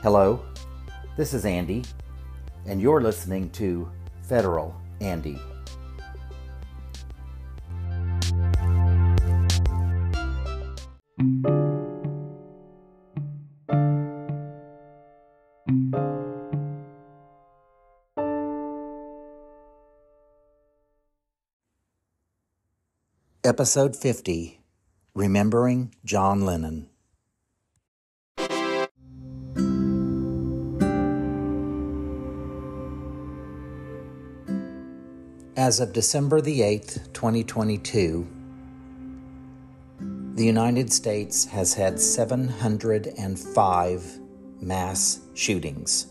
Hello, this is Andy, and you're listening to Federal Andy. Episode 50 Remembering John Lennon. As of December the 8th, 2022, the United States has had 705 mass shootings.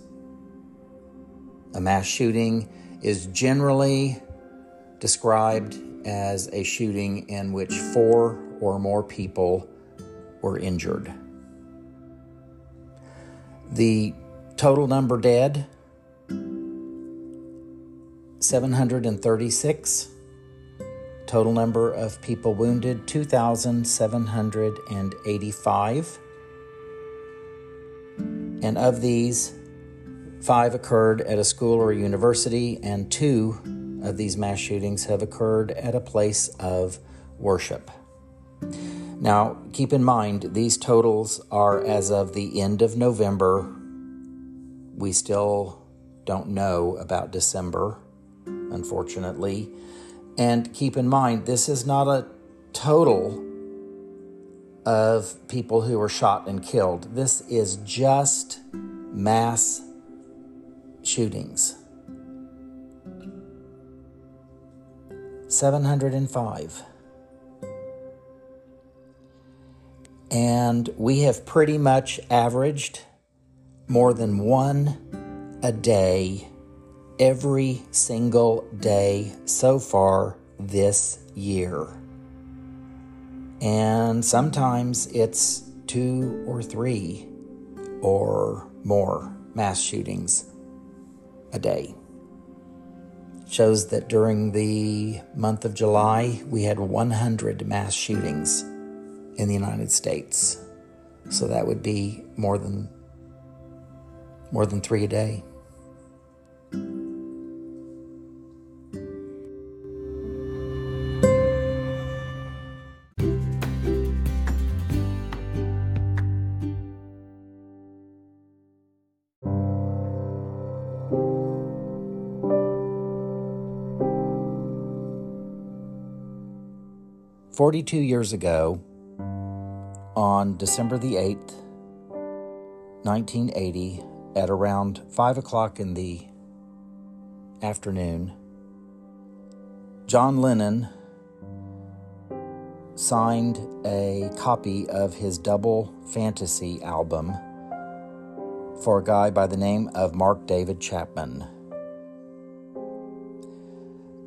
A mass shooting is generally described as a shooting in which four or more people were injured. The total number dead 736. Total number of people wounded 2,785. And of these, five occurred at a school or a university, and two of these mass shootings have occurred at a place of worship. Now, keep in mind, these totals are as of the end of November. We still don't know about December unfortunately. And keep in mind, this is not a total of people who were shot and killed. This is just mass shootings. 705. And we have pretty much averaged more than one a day every single day so far this year. And sometimes it's two or three or more mass shootings a day. shows that during the month of July, we had 100 mass shootings in the United States. So that would be more than more than 3 a day. 42 years ago, on December the 8th, 1980, at around 5 o'clock in the afternoon, John Lennon signed a copy of his double fantasy album for a guy by the name of Mark David Chapman.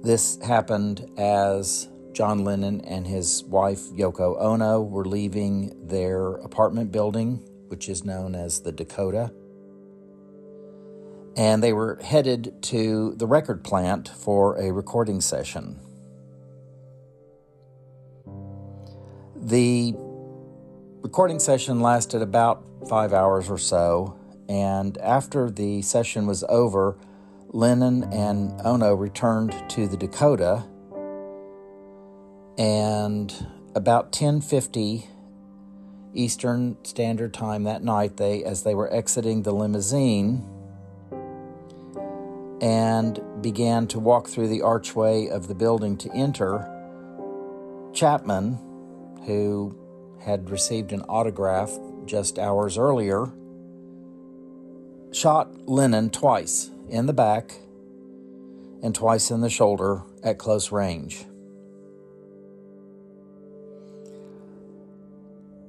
This happened as John Lennon and his wife Yoko Ono were leaving their apartment building, which is known as the Dakota. And they were headed to the record plant for a recording session. The recording session lasted about five hours or so, and after the session was over, Lennon and Ono returned to the Dakota and about 10:50 Eastern Standard Time that night they as they were exiting the limousine and began to walk through the archway of the building to enter Chapman who had received an autograph just hours earlier shot Lennon twice in the back and twice in the shoulder at close range.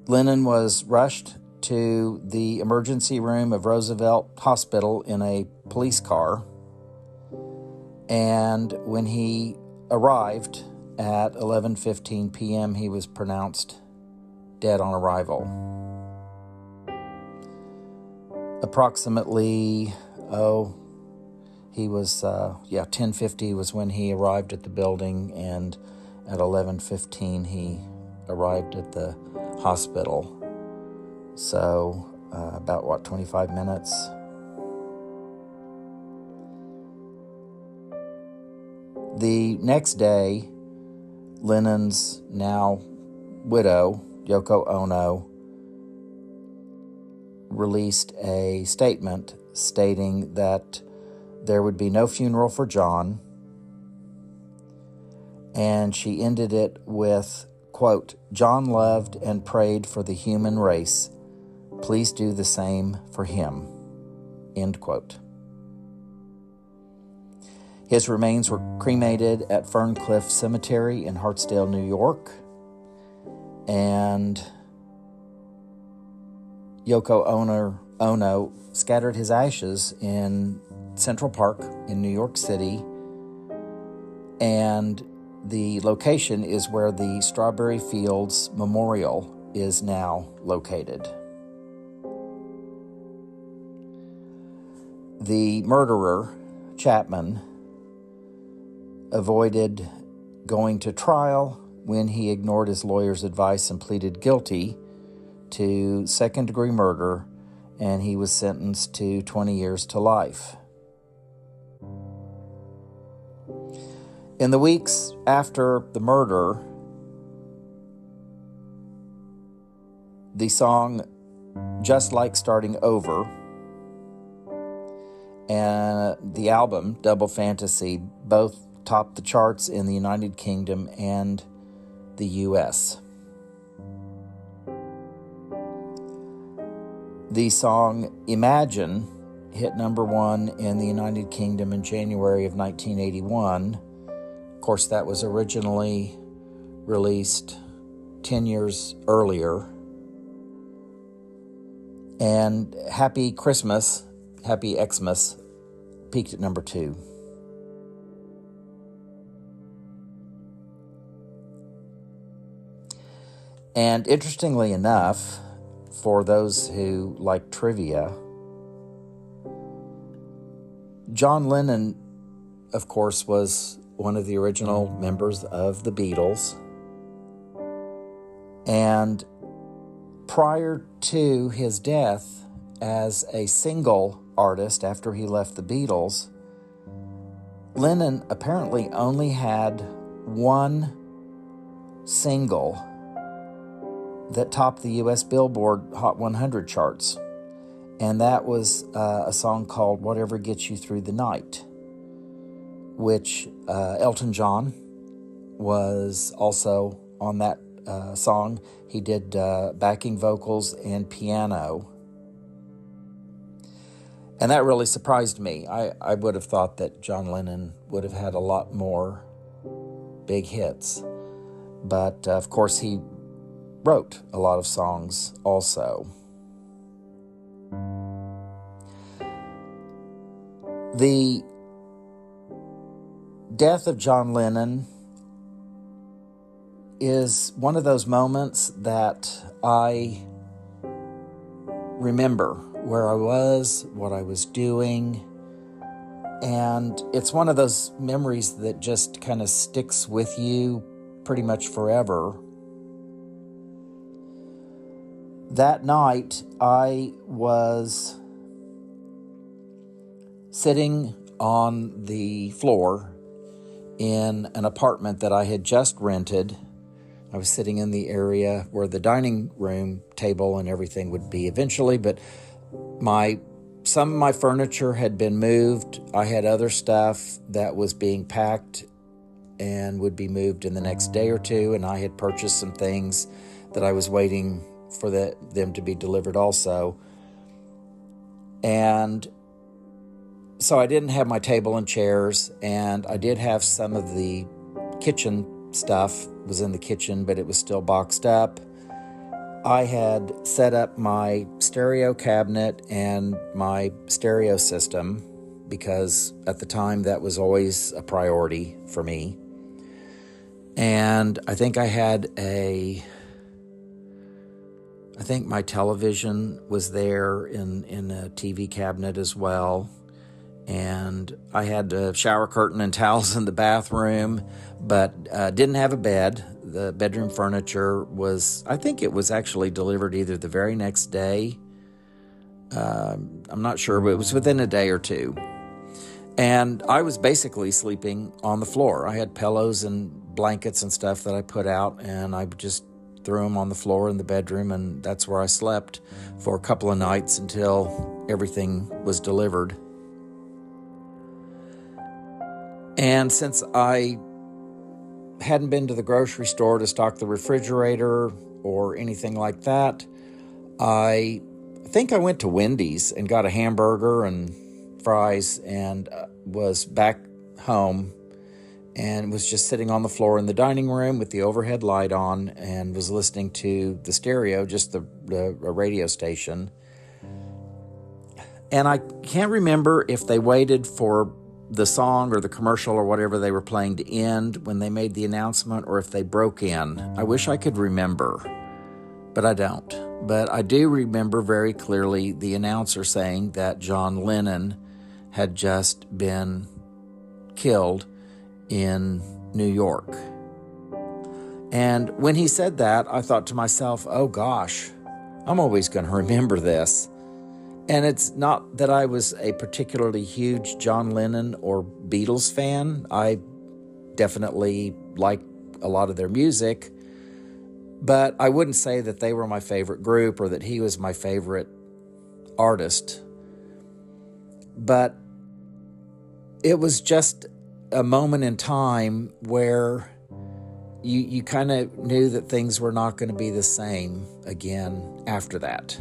Lennon was rushed to the emergency room of Roosevelt Hospital in a police car. And when he arrived at 11:15 p.m., he was pronounced dead on arrival. Approximately, oh, he was uh, yeah 10:50 was when he arrived at the building, and at 11:15 he arrived at the hospital. So uh, about what, 25 minutes. The next day, Lennon's now widow, Yoko Ono, released a statement stating that there would be no funeral for John. And she ended it with, quote, John loved and prayed for the human race. Please do the same for him. End quote. His remains were cremated at Ferncliff Cemetery in Hartsdale, New York. And Yoko Ono, ono scattered his ashes in Central Park in New York City. And the location is where the Strawberry Fields Memorial is now located. The murderer, Chapman, avoided going to trial when he ignored his lawyer's advice and pleaded guilty to second degree murder, and he was sentenced to 20 years to life. In the weeks after the murder, the song Just Like Starting Over and the album Double Fantasy both topped the charts in the United Kingdom and the US. The song Imagine hit number one in the United Kingdom in January of 1981. Of course, that was originally released 10 years earlier. And Happy Christmas, Happy Xmas, peaked at number two. And interestingly enough, for those who like trivia, John Lennon, of course, was one of the original members of the Beatles. And prior to his death as a single artist after he left the Beatles, Lennon apparently only had one single that topped the US Billboard Hot 100 charts. And that was uh, a song called Whatever Gets You Through the Night, which uh, Elton John was also on that uh, song. He did uh, backing vocals and piano. And that really surprised me. I, I would have thought that John Lennon would have had a lot more big hits. But uh, of course, he wrote a lot of songs also. The death of John Lennon is one of those moments that I remember where I was, what I was doing, and it's one of those memories that just kind of sticks with you pretty much forever. That night, I was sitting on the floor in an apartment that I had just rented. I was sitting in the area where the dining room table and everything would be eventually, but my some of my furniture had been moved. I had other stuff that was being packed and would be moved in the next day or two, and I had purchased some things that I was waiting for the, them to be delivered also. And so I didn't have my table and chairs, and I did have some of the kitchen stuff was in the kitchen, but it was still boxed up. I had set up my stereo cabinet and my stereo system because at the time that was always a priority for me. And I think I had a I think my television was there in, in a TV cabinet as well. And I had a shower curtain and towels in the bathroom, but uh, didn't have a bed. The bedroom furniture was, I think it was actually delivered either the very next day Uh, I'm not sure, but it was within a day or two. And I was basically sleeping on the floor. I had pillows and blankets and stuff that I put out, and I just threw them on the floor in the bedroom, and that's where I slept for a couple of nights until everything was delivered. And since I hadn't been to the grocery store to stock the refrigerator or anything like that, I think I went to Wendy's and got a hamburger and fries and uh, was back home and was just sitting on the floor in the dining room with the overhead light on and was listening to the stereo, just the, the radio station. And I can't remember if they waited for the song or the commercial or whatever they were playing to end when they made the announcement or if they broke in. I wish I could remember, but I don't. But I do remember very clearly the announcer saying that John Lennon had just been killed in New York. And when he said that, I thought to myself, oh gosh, I'm always going to remember this. And it's not that I was a particularly huge John Lennon or Beatles fan. I definitely like a lot of their music, but I wouldn't say that they were my favorite group or that he was my favorite artist. But it was just a moment in time where you you kind of knew that things were not going to be the same again after that.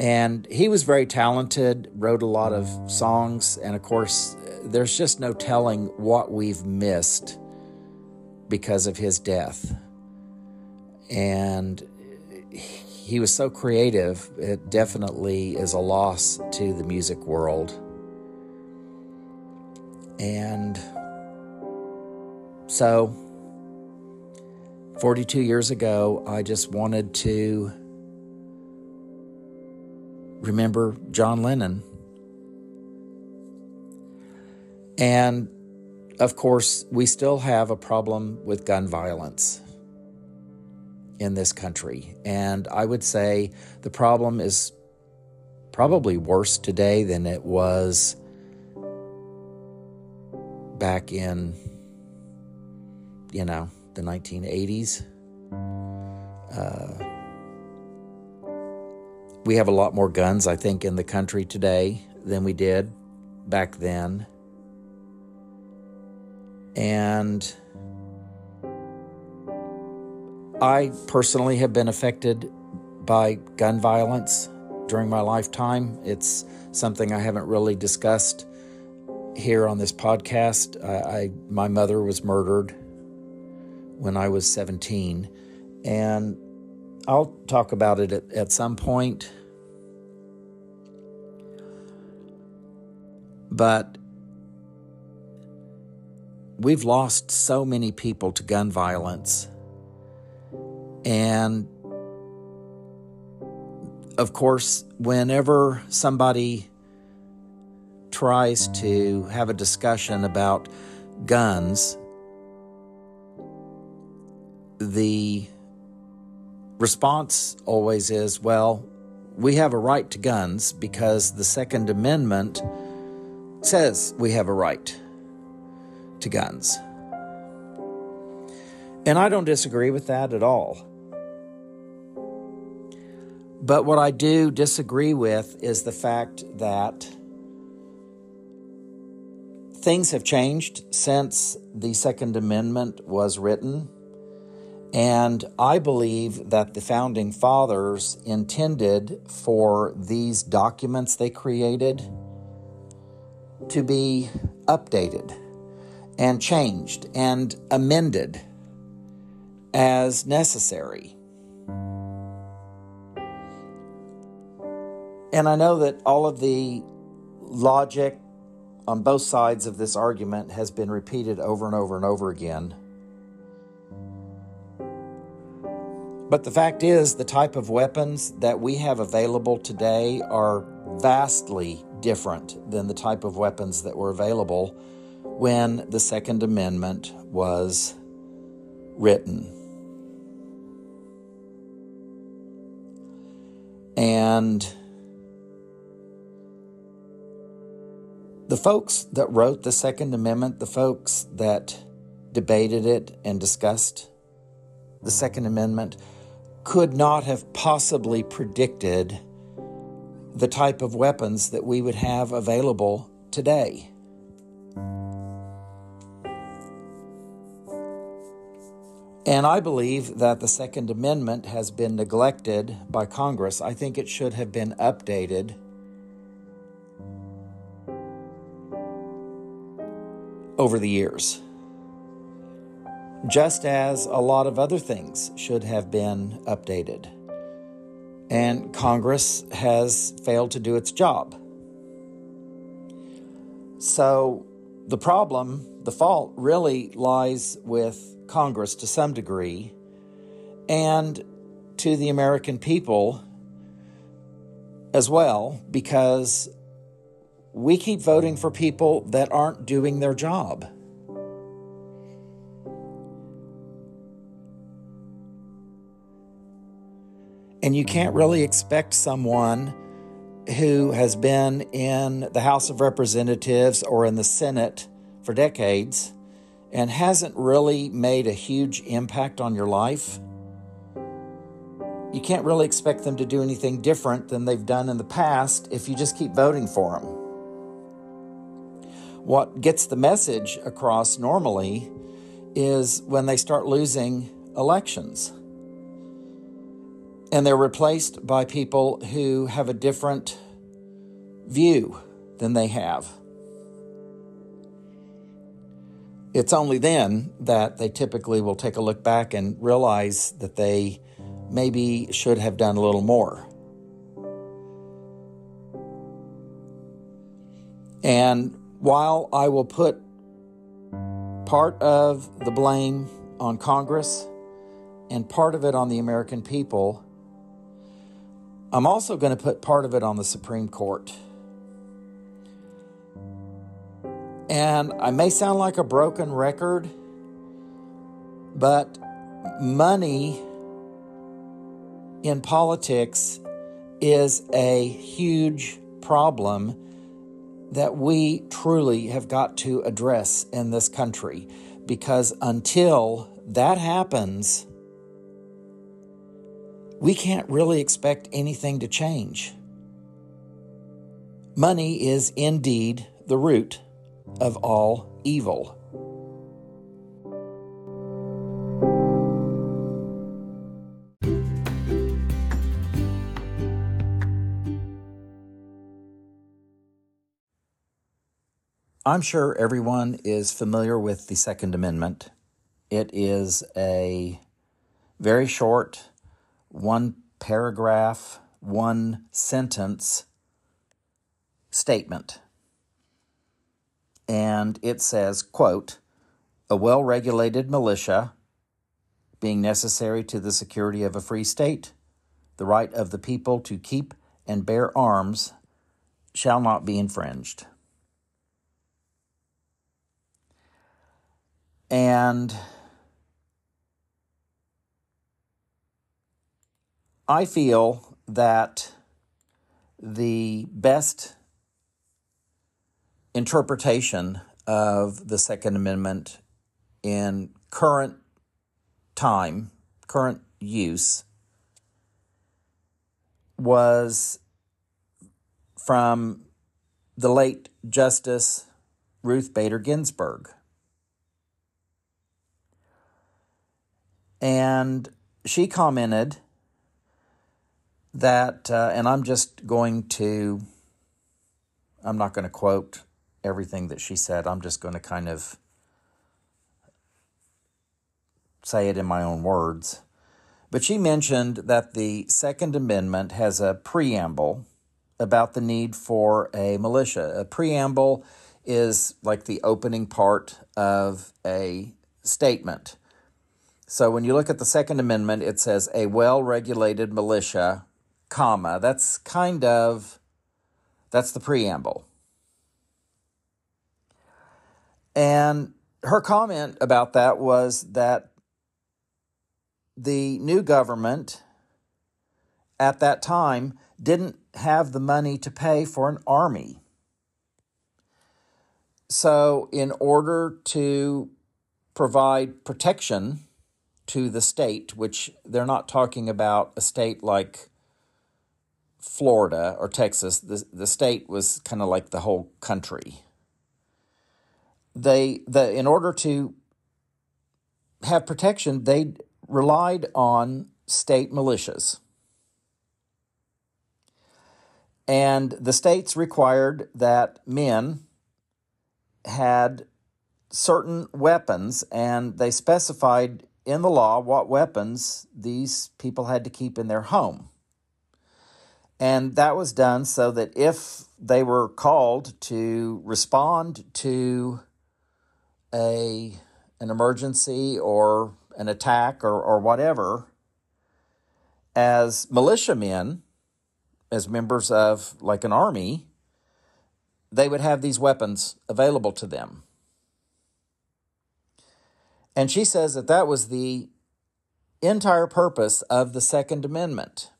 And he was very talented, wrote a lot of songs, and of course, there's just no telling what we've missed because of his death. And he was so creative, it definitely is a loss to the music world. And so, 42 years ago, I just wanted to remember John Lennon. And of course, we still have a problem with gun violence in this country. And I would say the problem is probably worse today than it was back in, you know, the 1980s. Uh, we have a lot more guns, I think, in the country today than we did back then. And I personally have been affected by gun violence during my lifetime. It's something I haven't really discussed here on this podcast. I, I my mother was murdered when I was 17, and I'll talk about it at, at some point. But we've lost so many people to gun violence. And of course, whenever somebody tries to have a discussion about guns, the response always is, well, we have a right to guns because the Second Amendment says we have a right to guns. And I don't disagree with that at all. But what I do disagree with is the fact that things have changed since the Second Amendment was written. And I believe that the founding fathers intended for these documents they created to be updated and changed and amended as necessary. And I know that all of the logic on both sides of this argument has been repeated over and over and over again. But the fact is, the type of weapons that we have available today are vastly different than the type of weapons that were available when the Second Amendment was written. And the folks that wrote the Second Amendment, the folks that debated it and discussed the Second Amendment, could not have possibly predicted the type of weapons that we would have available today. And I believe that the Second Amendment has been neglected by Congress. I think it should have been updated. Over the years, just as a lot of other things should have been updated. And Congress has failed to do its job. So the problem, the fault, really lies with Congress to some degree and to the American people as well, because we keep voting for people that aren't doing their job. And you can't really expect someone who has been in the House of Representatives or in the Senate for decades and hasn't really made a huge impact on your life, you can't really expect them to do anything different than they've done in the past if you just keep voting for them. What gets the message across normally is when they start losing elections. And they're replaced by people who have a different view than they have. It's only then that they typically will take a look back and realize that they maybe should have done a little more. And while I will put part of the blame on Congress and part of it on the American people, I'm also going to put part of it on the Supreme Court. And I may sound like a broken record, but money in politics is a huge problem that we truly have got to address in this country because until that happens, we can't really expect anything to change. Money is indeed the root of all evil. I'm sure everyone is familiar with the Second Amendment. It is a very short, one paragraph, one sentence statement and it says, quote, a well-regulated militia being necessary to the security of a free state, the right of the people to keep and bear arms shall not be infringed. And I feel that the best interpretation of the Second Amendment in current time, current use, was from the late Justice Ruth Bader Ginsburg. And she commented that, uh, and I'm just going to, I'm not going to quote everything that she said. I'm just going to kind of say it in my own words. But she mentioned that the Second Amendment has a preamble about the need for a militia. A preamble is like the opening part of a statement. So when you look at the Second Amendment, it says a well regulated militia, comma. That's kind of that's the preamble. And her comment about that was that the new government at that time didn't have the money to pay for an army. so, in order to provide protection to the state, which they're not talking about a state like Florida or Texas, the, the state was kind of like the whole country. They the in order to have protection, they relied on state militias. And the states required that men had certain weapons, and they specified in the law what weapons these people had to keep in their home. And that was done so that if they were called to respond to a an emergency or an attack or, or whatever, as militiamen, as members of like an army, they would have these weapons available to them. And she says that that was the entire purpose of the Second Amendment.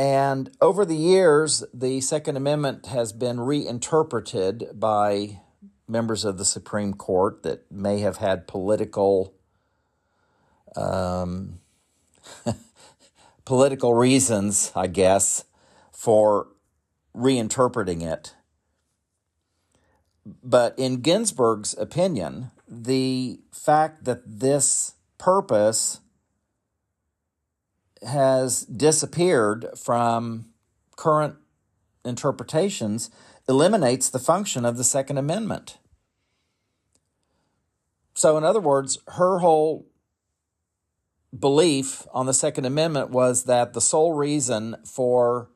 And over the years, the Second Amendment has been reinterpreted by members of the Supreme Court that may have had political um, political reasons, I guess, for reinterpreting it. But in Ginsburg's opinion, the fact that this purpose has disappeared from current interpretations eliminates the function of the Second Amendment. So, in other words, her whole belief on the Second Amendment was that the sole reason for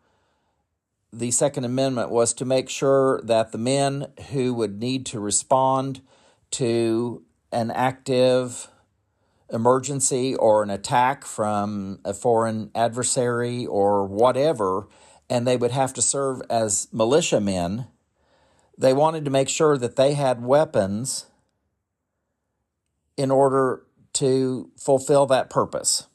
the Second Amendment was to make sure that the men who would need to respond to an active emergency or an attack from a foreign adversary or whatever, and they would have to serve as militiamen, they wanted to make sure that they had weapons in order to fulfill that purpose.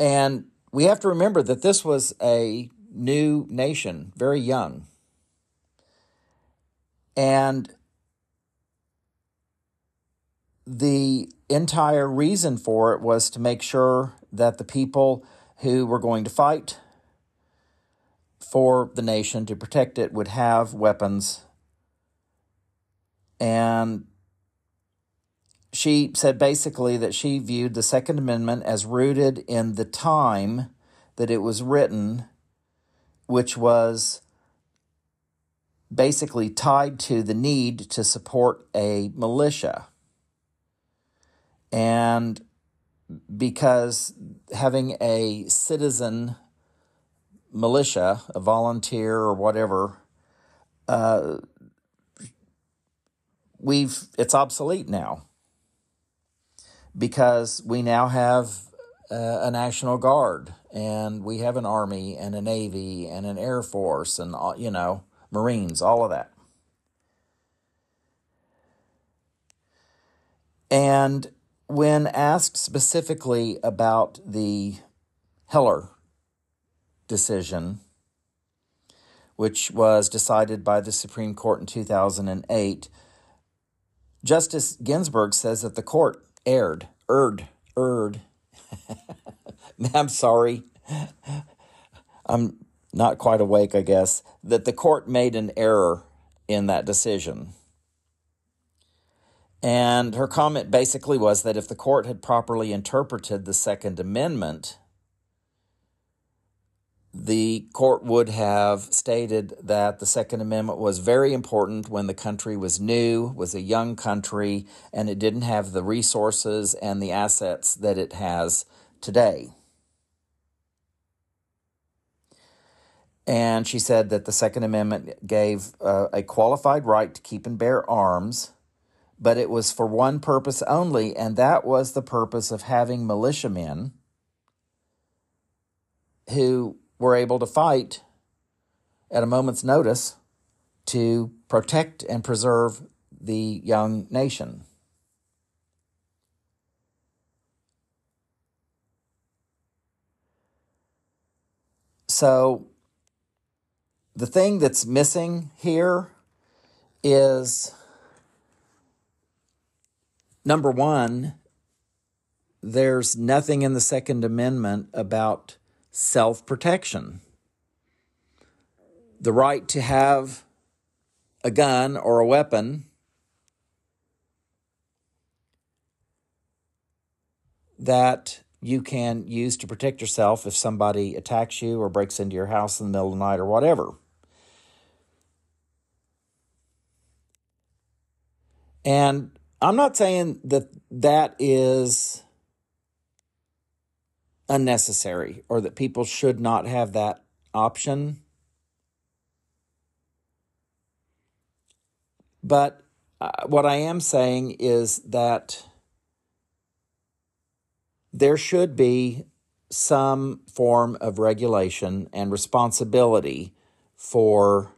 And we have to remember that this was a new nation, very young. And the entire reason for it was to make sure that the people who were going to fight for the nation to protect it would have weapons. And she said basically that she viewed the Second Amendment as rooted in the time that it was written, which was basically tied to the need to support a militia. And because having a citizen militia, a volunteer or whatever, uh, we've it's obsolete now because we now have uh, a national guard and we have an army and a navy and an air force and you know marines all of that and when asked specifically about the heller decision, which was decided by the Supreme Court in 2008, Justice Ginsburg says that the court erred, erred, erred. I'm sorry. I'm not quite awake, I guess, that the court made an error in that decision. And her comment basically was that if the court had properly interpreted the Second Amendment, the court would have stated that the Second Amendment was very important when the country was new, was a young country, and it didn't have the resources and the assets that it has today. And she said that the Second Amendment gave uh, a qualified right to keep and bear arms, but it was for one purpose only, and that was the purpose of having militiamen who were able to fight at a moment's notice to protect and preserve the young nation. So the thing that's missing here is number one, there's nothing in the Second Amendment about self protection. The right to have a gun or a weapon that you can use to protect yourself if somebody attacks you or breaks into your house in the middle of the night or whatever. And I'm not saying that that is unnecessary or that people should not have that option. But uh, what I am saying is that there should be some form of regulation and responsibility for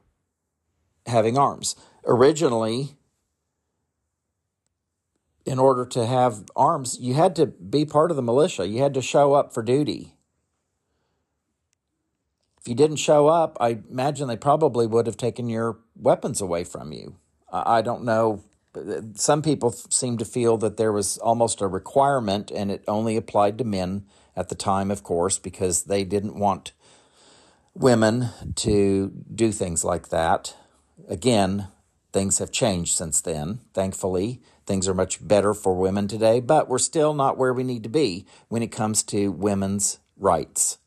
having arms. Originally, in order to have arms, you had to be part of the militia. You had to show up for duty. If you didn't show up, I imagine they probably would have taken your weapons away from you. I don't know. Some people seem to feel that there was almost a requirement and it only applied to men at the time, of course, because they didn't want women to do things like that. Again, things have changed since then, thankfully. Things are much better for women today, but we're still not where we need to be when it comes to women's rights.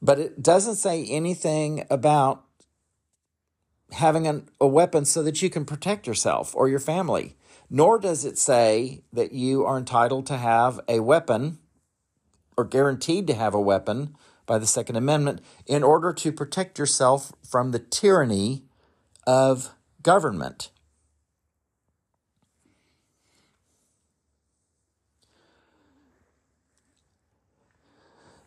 But it doesn't say anything about having an, a weapon so that you can protect yourself or your family. Nor does it say that you are entitled to have a weapon or guaranteed to have a weapon by the Second Amendment in order to protect yourself from the tyranny of government.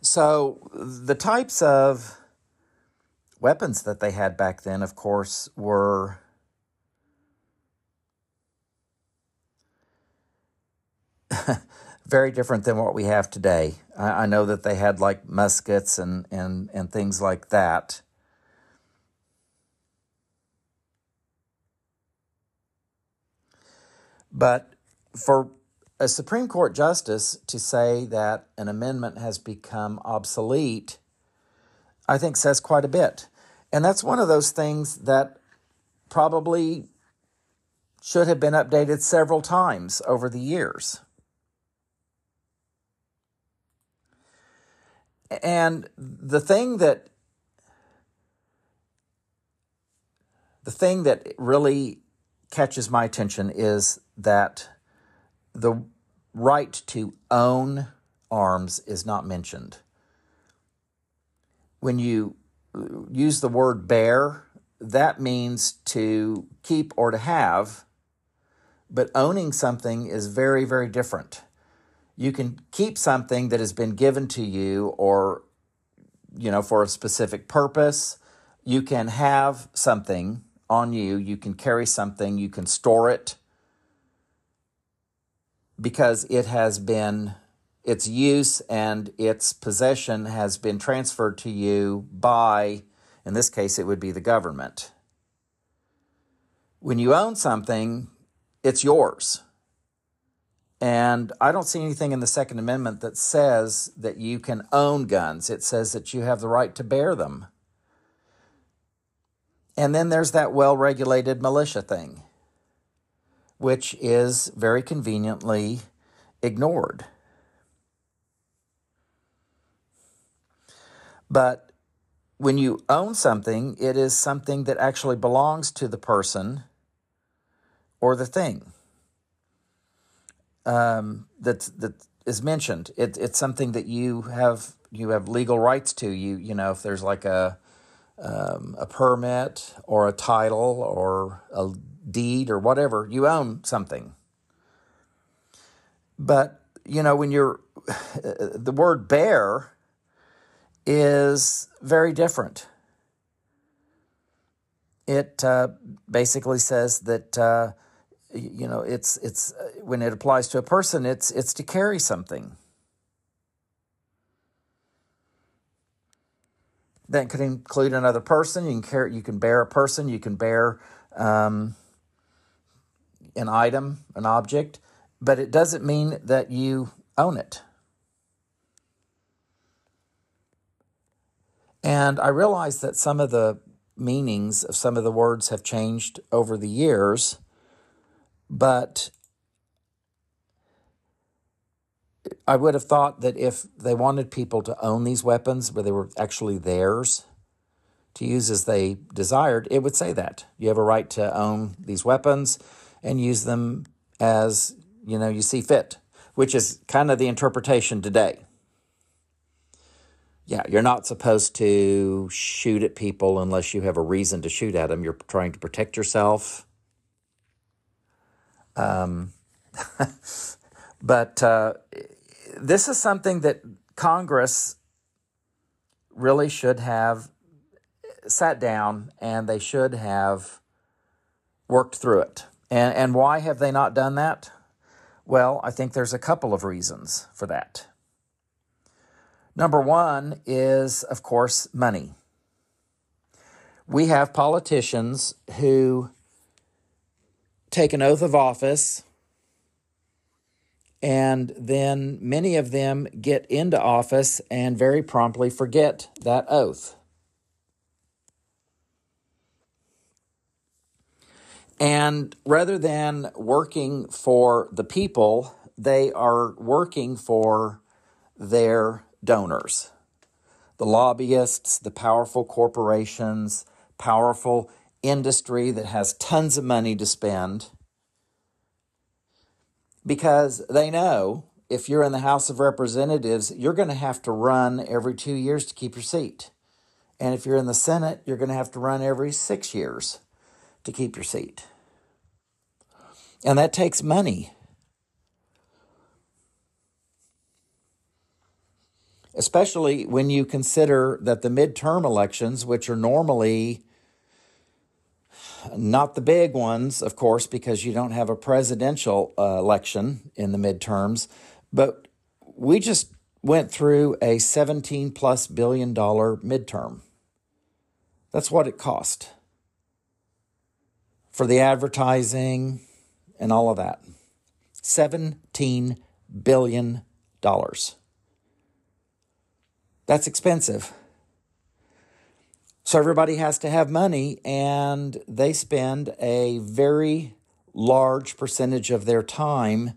So, the types of weapons that they had back then, of course, were very different than what we have today. I, I, know that they had like muskets and, and, and things like that. But for a Supreme Court justice to say that an amendment has become obsolete, I think says quite a bit. And that's one of those things that probably should have been updated several times over the years. And the thing that the thing that really catches my attention is that the right to own arms is not mentioned. When you uh, use the word bear, that means to keep or to have, but owning something is very, very different. You can keep something that has been given to you or, you know, for a specific purpose. You can have something on you, you can carry something, you can store it because it has been its use and its possession has been transferred to you by in this case it would be the government when you own something it's yours and I don't see anything in the Second Amendment that says that you can own guns. It says that you have the right to bear them. And then there's that well regulated militia thing which is very conveniently ignored. But when you own something, it is something that actually belongs to the person or the thing um, that that is mentioned. It, it's something that you have you have legal rights to. You you know if there's like a um, a permit or a title or a deed or whatever, you own something. But, you know, when you're, the word bear is very different. It uh, basically says that, uh, you know, it's, it's, when it applies to a person, it's, it's to carry something. That could include another person. You can carry, you can bear a person. You can bear um, an item, an object, but it doesn't mean that you own it. And I realize that some of the meanings of some of the words have changed over the years, but I would have thought that if they wanted people to own these weapons, where they were actually theirs to use as they desired, it would say that. You have a right to own these weapons and use them as, you know, you see fit, which is kind of the interpretation today. Yeah, you're not supposed to shoot at people unless you have a reason to shoot at them. You're trying to protect yourself. Um, but uh, this is something that Congress really should have sat down and they should have worked through it. And, and why have they not done that? Well, I think there's a couple of reasons for that. Number one is, of course, money. We have politicians who take an oath of office and then many of them get into office and very promptly forget that oath. And rather than working for the people, they are working for their donors. The lobbyists, the powerful corporations, powerful industry that has tons of money to spend. Because they know if you're in the House of Representatives, you're going to have to run every two years to keep your seat. And if you're in the Senate, you're going to have to run every six years to keep your seat. And that takes money. Especially when you consider that the midterm elections, which are normally not the big ones, of course, because you don't have a presidential uh, election in the midterms. But we just went through a 17 plus billion dollar midterm. That's what it cost for the advertising and all of that. 17 billion dollars. That's expensive. So everybody has to have money, and they spend a very large percentage of their time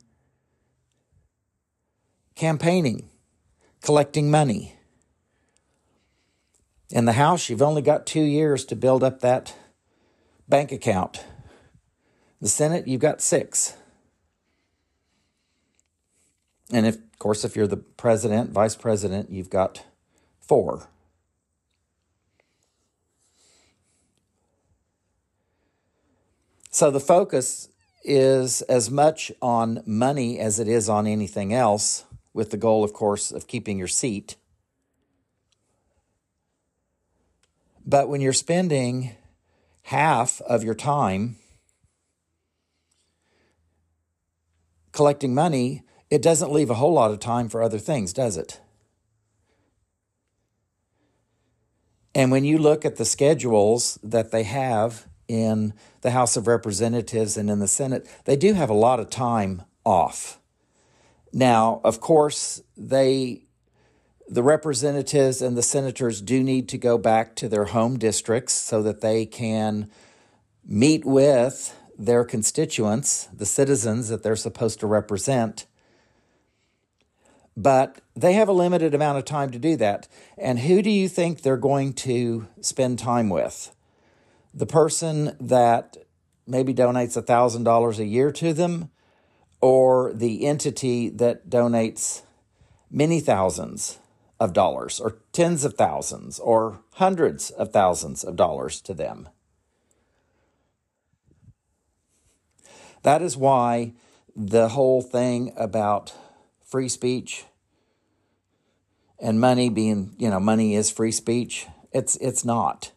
campaigning, collecting money. In the House, you've only got two years to build up that bank account. The Senate, you've got six. And if, of course, if you're the president, vice president, you've got four. So the focus is as much on money as it is on anything else, with the goal, of course, of keeping your seat. But when you're spending half of your time collecting money, it doesn't leave a whole lot of time for other things, does it? And when you look at the schedules that they have in the House of Representatives and in the Senate, they do have a lot of time off. Now, of course, they the representatives and the senators do need to go back to their home districts so that they can meet with their constituents, the citizens that they're supposed to represent. But they have a limited amount of time to do that. And who do you think they're going to spend time with? the person that maybe donates $1,000 a year to them or the entity that donates many thousands of dollars or tens of thousands or hundreds of thousands of dollars to them. That is why the whole thing about free speech and money being, you know, money is free speech, it's it's not.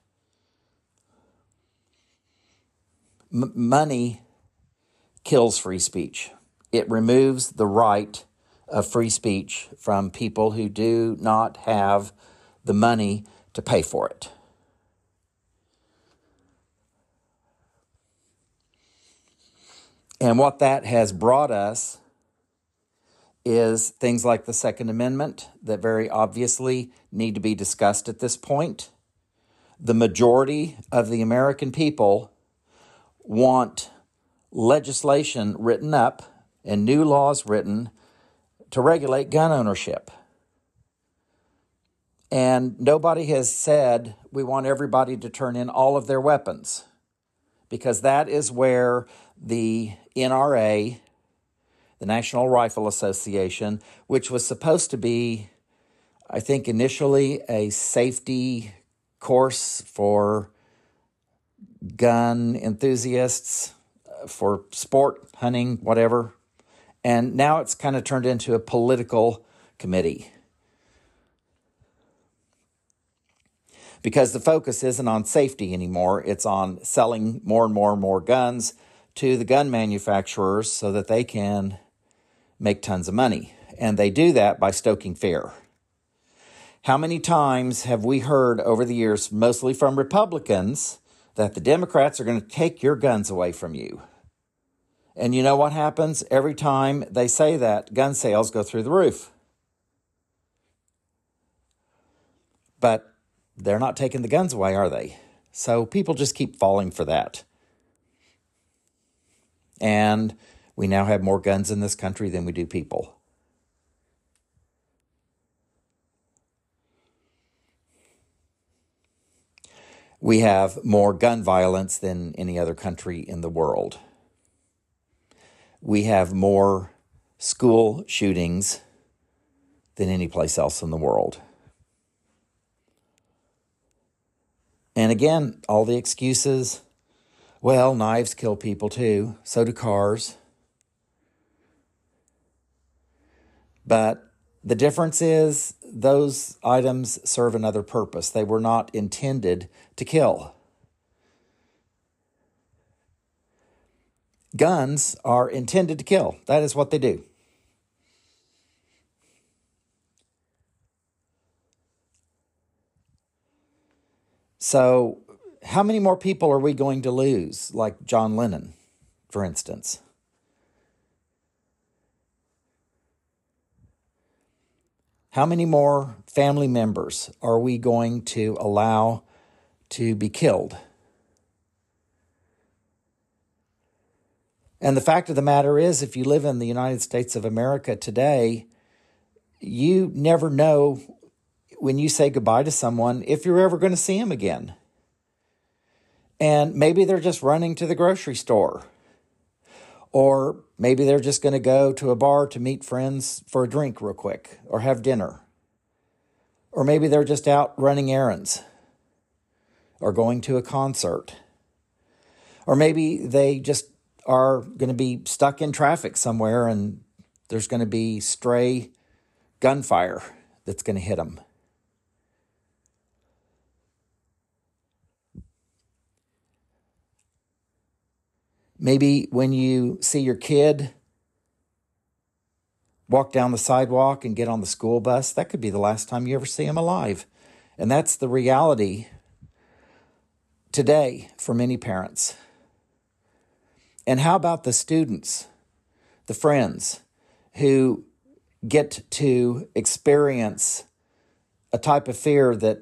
M- money kills free speech. It removes the right of free speech from people who do not have the money to pay for it. And what that has brought us is things like the Second Amendment that very obviously need to be discussed at this point. The majority of the American people want legislation written up and new laws written to regulate gun ownership. And nobody has said we want everybody to turn in all of their weapons because that is where the NRA, the National Rifle Association, which was supposed to be, I think, initially a safety course for gun enthusiasts, for sport, hunting, whatever. And now it's kind of turned into a political committee. Because the focus isn't on safety anymore, it's on selling more and more and more guns to the gun manufacturers so that they can make tons of money. And they do that by stoking fear. How many times have we heard over the years, mostly from Republicans, that the Democrats are going to take your guns away from you? And you know what happens? Every time they say that, gun sales go through the roof. But they're not taking the guns away, are they? So people just keep falling for that. And we now have more guns in this country than we do people. We have more gun violence than any other country in the world. We have more school shootings than any place else in the world. And again, all the excuses well, knives kill people too, so do cars. But the difference is those items serve another purpose. They were not intended to kill. Guns are intended to kill. That is what they do. So how many more people are we going to lose, like John Lennon, for instance? How many more family members are we going to allow to be killed? And the fact of the matter is, if you live in the United States of America today, you never know when you say goodbye to someone if you're ever going to see them again. And maybe they're just running to the grocery store. Or maybe they're just going to go to a bar to meet friends for a drink real quick or have dinner. Or maybe they're just out running errands or going to a concert. Or maybe they just are going to be stuck in traffic somewhere and there's going to be stray gunfire that's going to hit them. Maybe when you see your kid walk down the sidewalk and get on the school bus, that could be the last time you ever see him alive. And that's the reality today for many parents. And how about the students, the friends who get to experience a type of fear that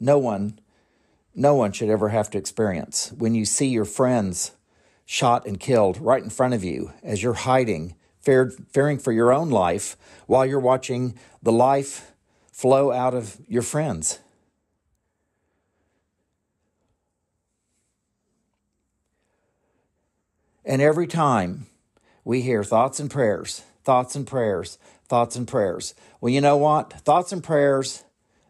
no one no one should ever have to experience. When you see your friends shot and killed right in front of you as you're hiding, fearing for your own life, while you're watching the life flow out of your friends. And every time we hear thoughts and prayers, thoughts and prayers, thoughts and prayers. Well, you know what? Thoughts and prayers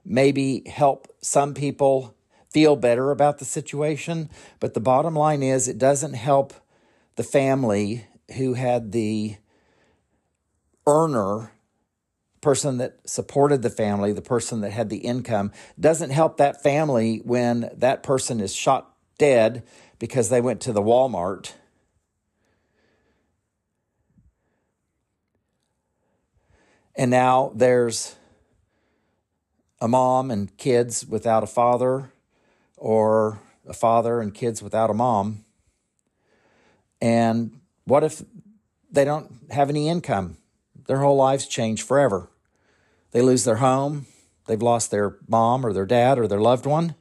maybe help some people feel better about the situation. But the bottom line is, it doesn't help the family who had the earner person that supported the family, the person that had the income, doesn't help that family when that person is shot dead because they went to the Walmart. And now there's a mom and kids without a father, or a father and kids without a mom? And what if they don't have any income? Their whole lives change forever. They lose their home, they've lost their mom or their dad or their loved one.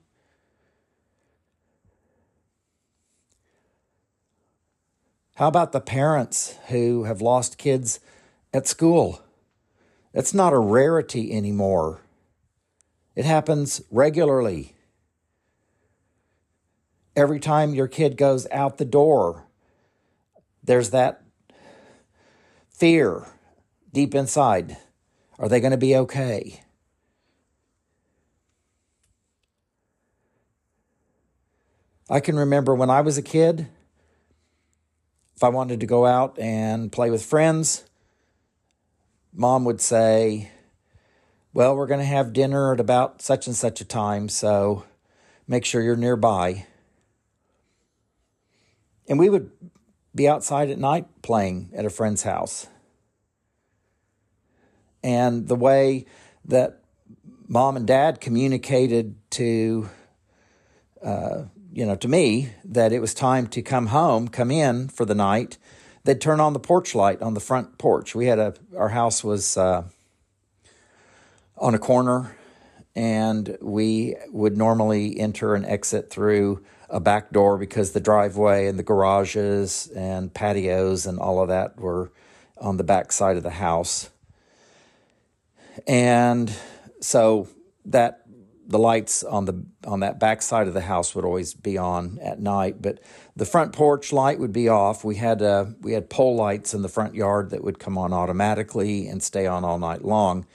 How about the parents who have lost kids at school? It's not a rarity anymore. It happens regularly. Every time your kid goes out the door, there's that fear deep inside. Are they going to be okay? I can remember when I was a kid, if I wanted to go out and play with friends, mom would say, Well, we're going to have dinner at about such and such a time, so make sure you're nearby. And we would be outside at night playing at a friend's house. And the way that mom and dad communicated to, uh, you know, to me that it was time to come home, come in for the night, they'd turn on the porch light on the front porch. We had a, our house was uh, on a corner, and we would normally enter and exit through a back door because the driveway and the garages and patios and all of that were on the back side of the house. And so that the lights on the on that back side of the house would always be on at night, but the front porch light would be off. We had uh, we had pole lights in the front yard that would come on automatically and stay on all night long.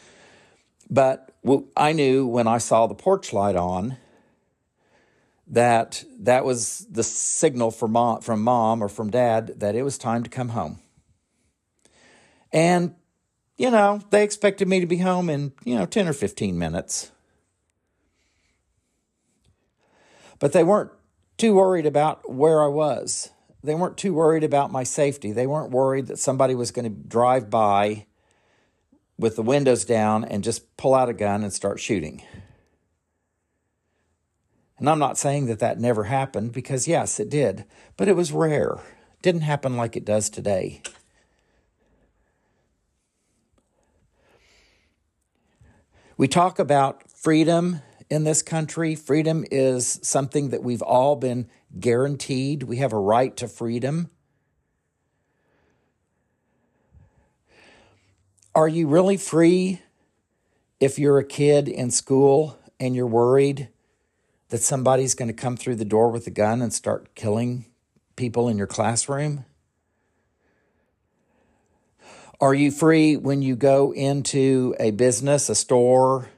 But I knew when I saw the porch light on that that was the signal for mom, from mom or from dad that it was time to come home. And, you know, they expected me to be home in, you know, 10 or 15 minutes. But they weren't too worried about where I was. They weren't too worried about my safety. They weren't worried that somebody was going to drive by with the windows down and just pull out a gun and start shooting. And I'm not saying that that never happened because, yes, it did, but it was rare. It didn't happen like it does today. We talk about freedom in this country. Freedom is something that we've all been guaranteed. We have a right to freedom. Are you really free if you're a kid in school and you're worried that somebody's going to come through the door with a gun and start killing people in your classroom? Are you free when you go into a business, a store,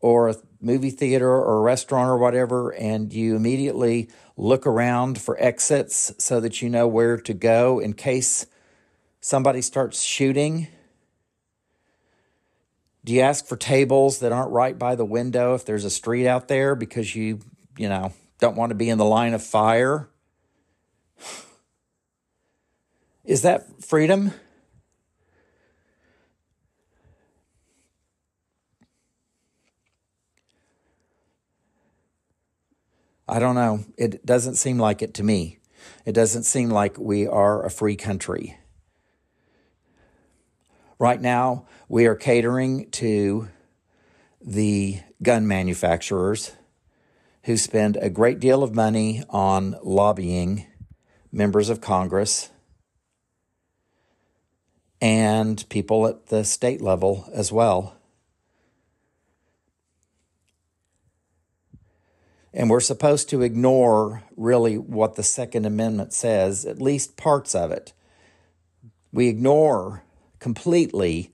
or a movie theater or a restaurant or whatever, and you immediately look around for exits so that you know where to go in case somebody starts shooting? Do you ask for tables that aren't right by the window if there's a street out there because you, you know, don't want to be in the line of fire? Is that freedom? I don't know. It doesn't seem like it to me. It doesn't seem like we are a free country. Right now, we are catering to the gun manufacturers who spend a great deal of money on lobbying members of Congress and people at the state level as well. And we're supposed to ignore really what the Second Amendment says, at least parts of it. We ignore completely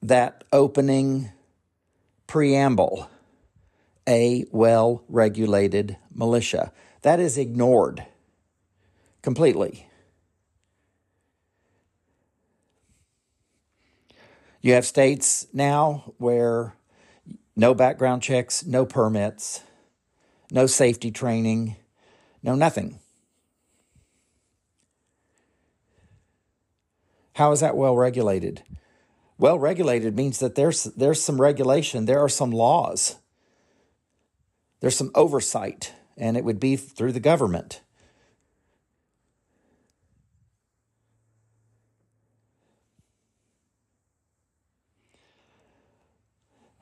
that opening preamble a well regulated militia. That is ignored completely. You have states now where no background checks, no permits, no safety training, no nothing. How is that well regulated? Well regulated means that there's there's some regulation, there are some laws. There's some oversight, and it would be through the government.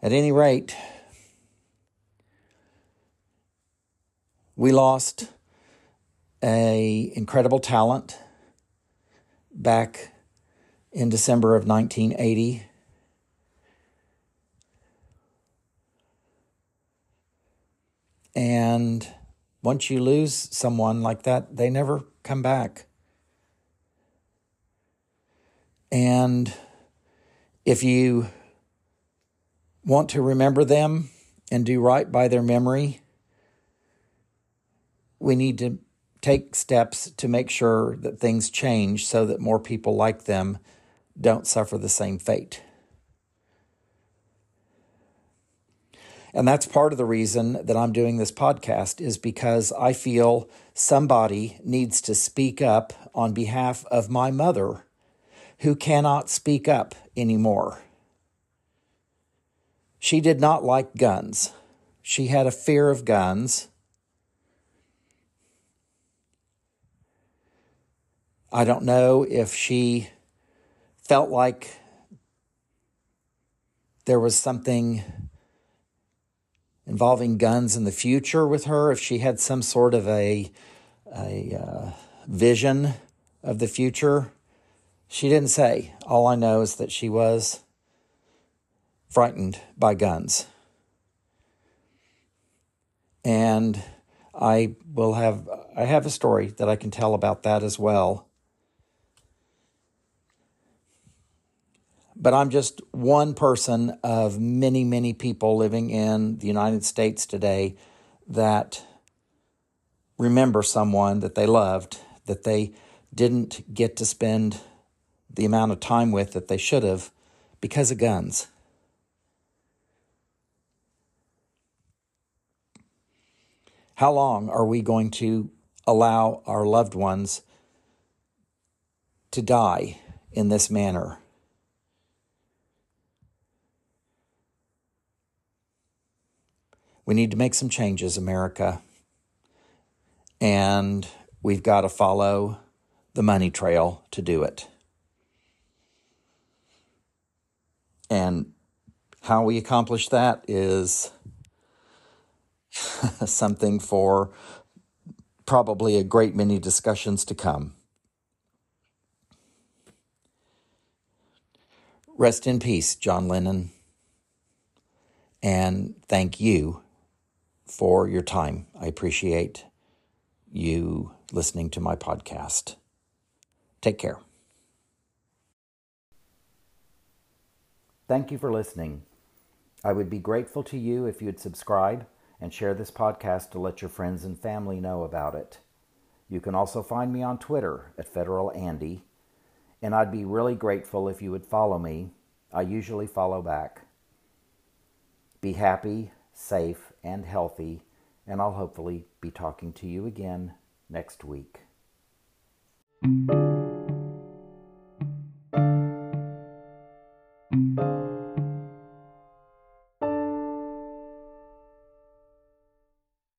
At any rate, we lost a incredible talent back in December of 1980. And once you lose someone like that, they never come back. And if you want to remember them and do right by their memory, we need to take steps to make sure that things change so that more people like them don't suffer the same fate. And that's part of the reason that I'm doing this podcast is because I feel somebody needs to speak up on behalf of my mother who cannot speak up anymore. She did not like guns. She had a fear of guns. I don't know if she felt like there was something involving guns in the future with her, if she had some sort of a, a uh, vision of the future. She didn't say. All I know is that she was frightened by guns. And I will have I have a story that I can tell about that as well. But I'm just one person of many, many people living in the United States today that remember someone that they loved, that they didn't get to spend the amount of time with that they should have because of guns. How long are we going to allow our loved ones to die in this manner? We need to make some changes, America. And we've got to follow the money trail to do it. And how we accomplish that is something for probably a great many discussions to come. Rest in peace, John Lennon. And thank you for your time. I appreciate you listening to my podcast. Take care. Thank you for listening. I would be grateful to you if you'd subscribe and share this podcast to let your friends and family know about it. You can also find me on Twitter at Federal Andy, and I'd be really grateful if you would follow me. I usually follow back. Be happy, safe, and healthy, and I'll hopefully be talking to you again next week.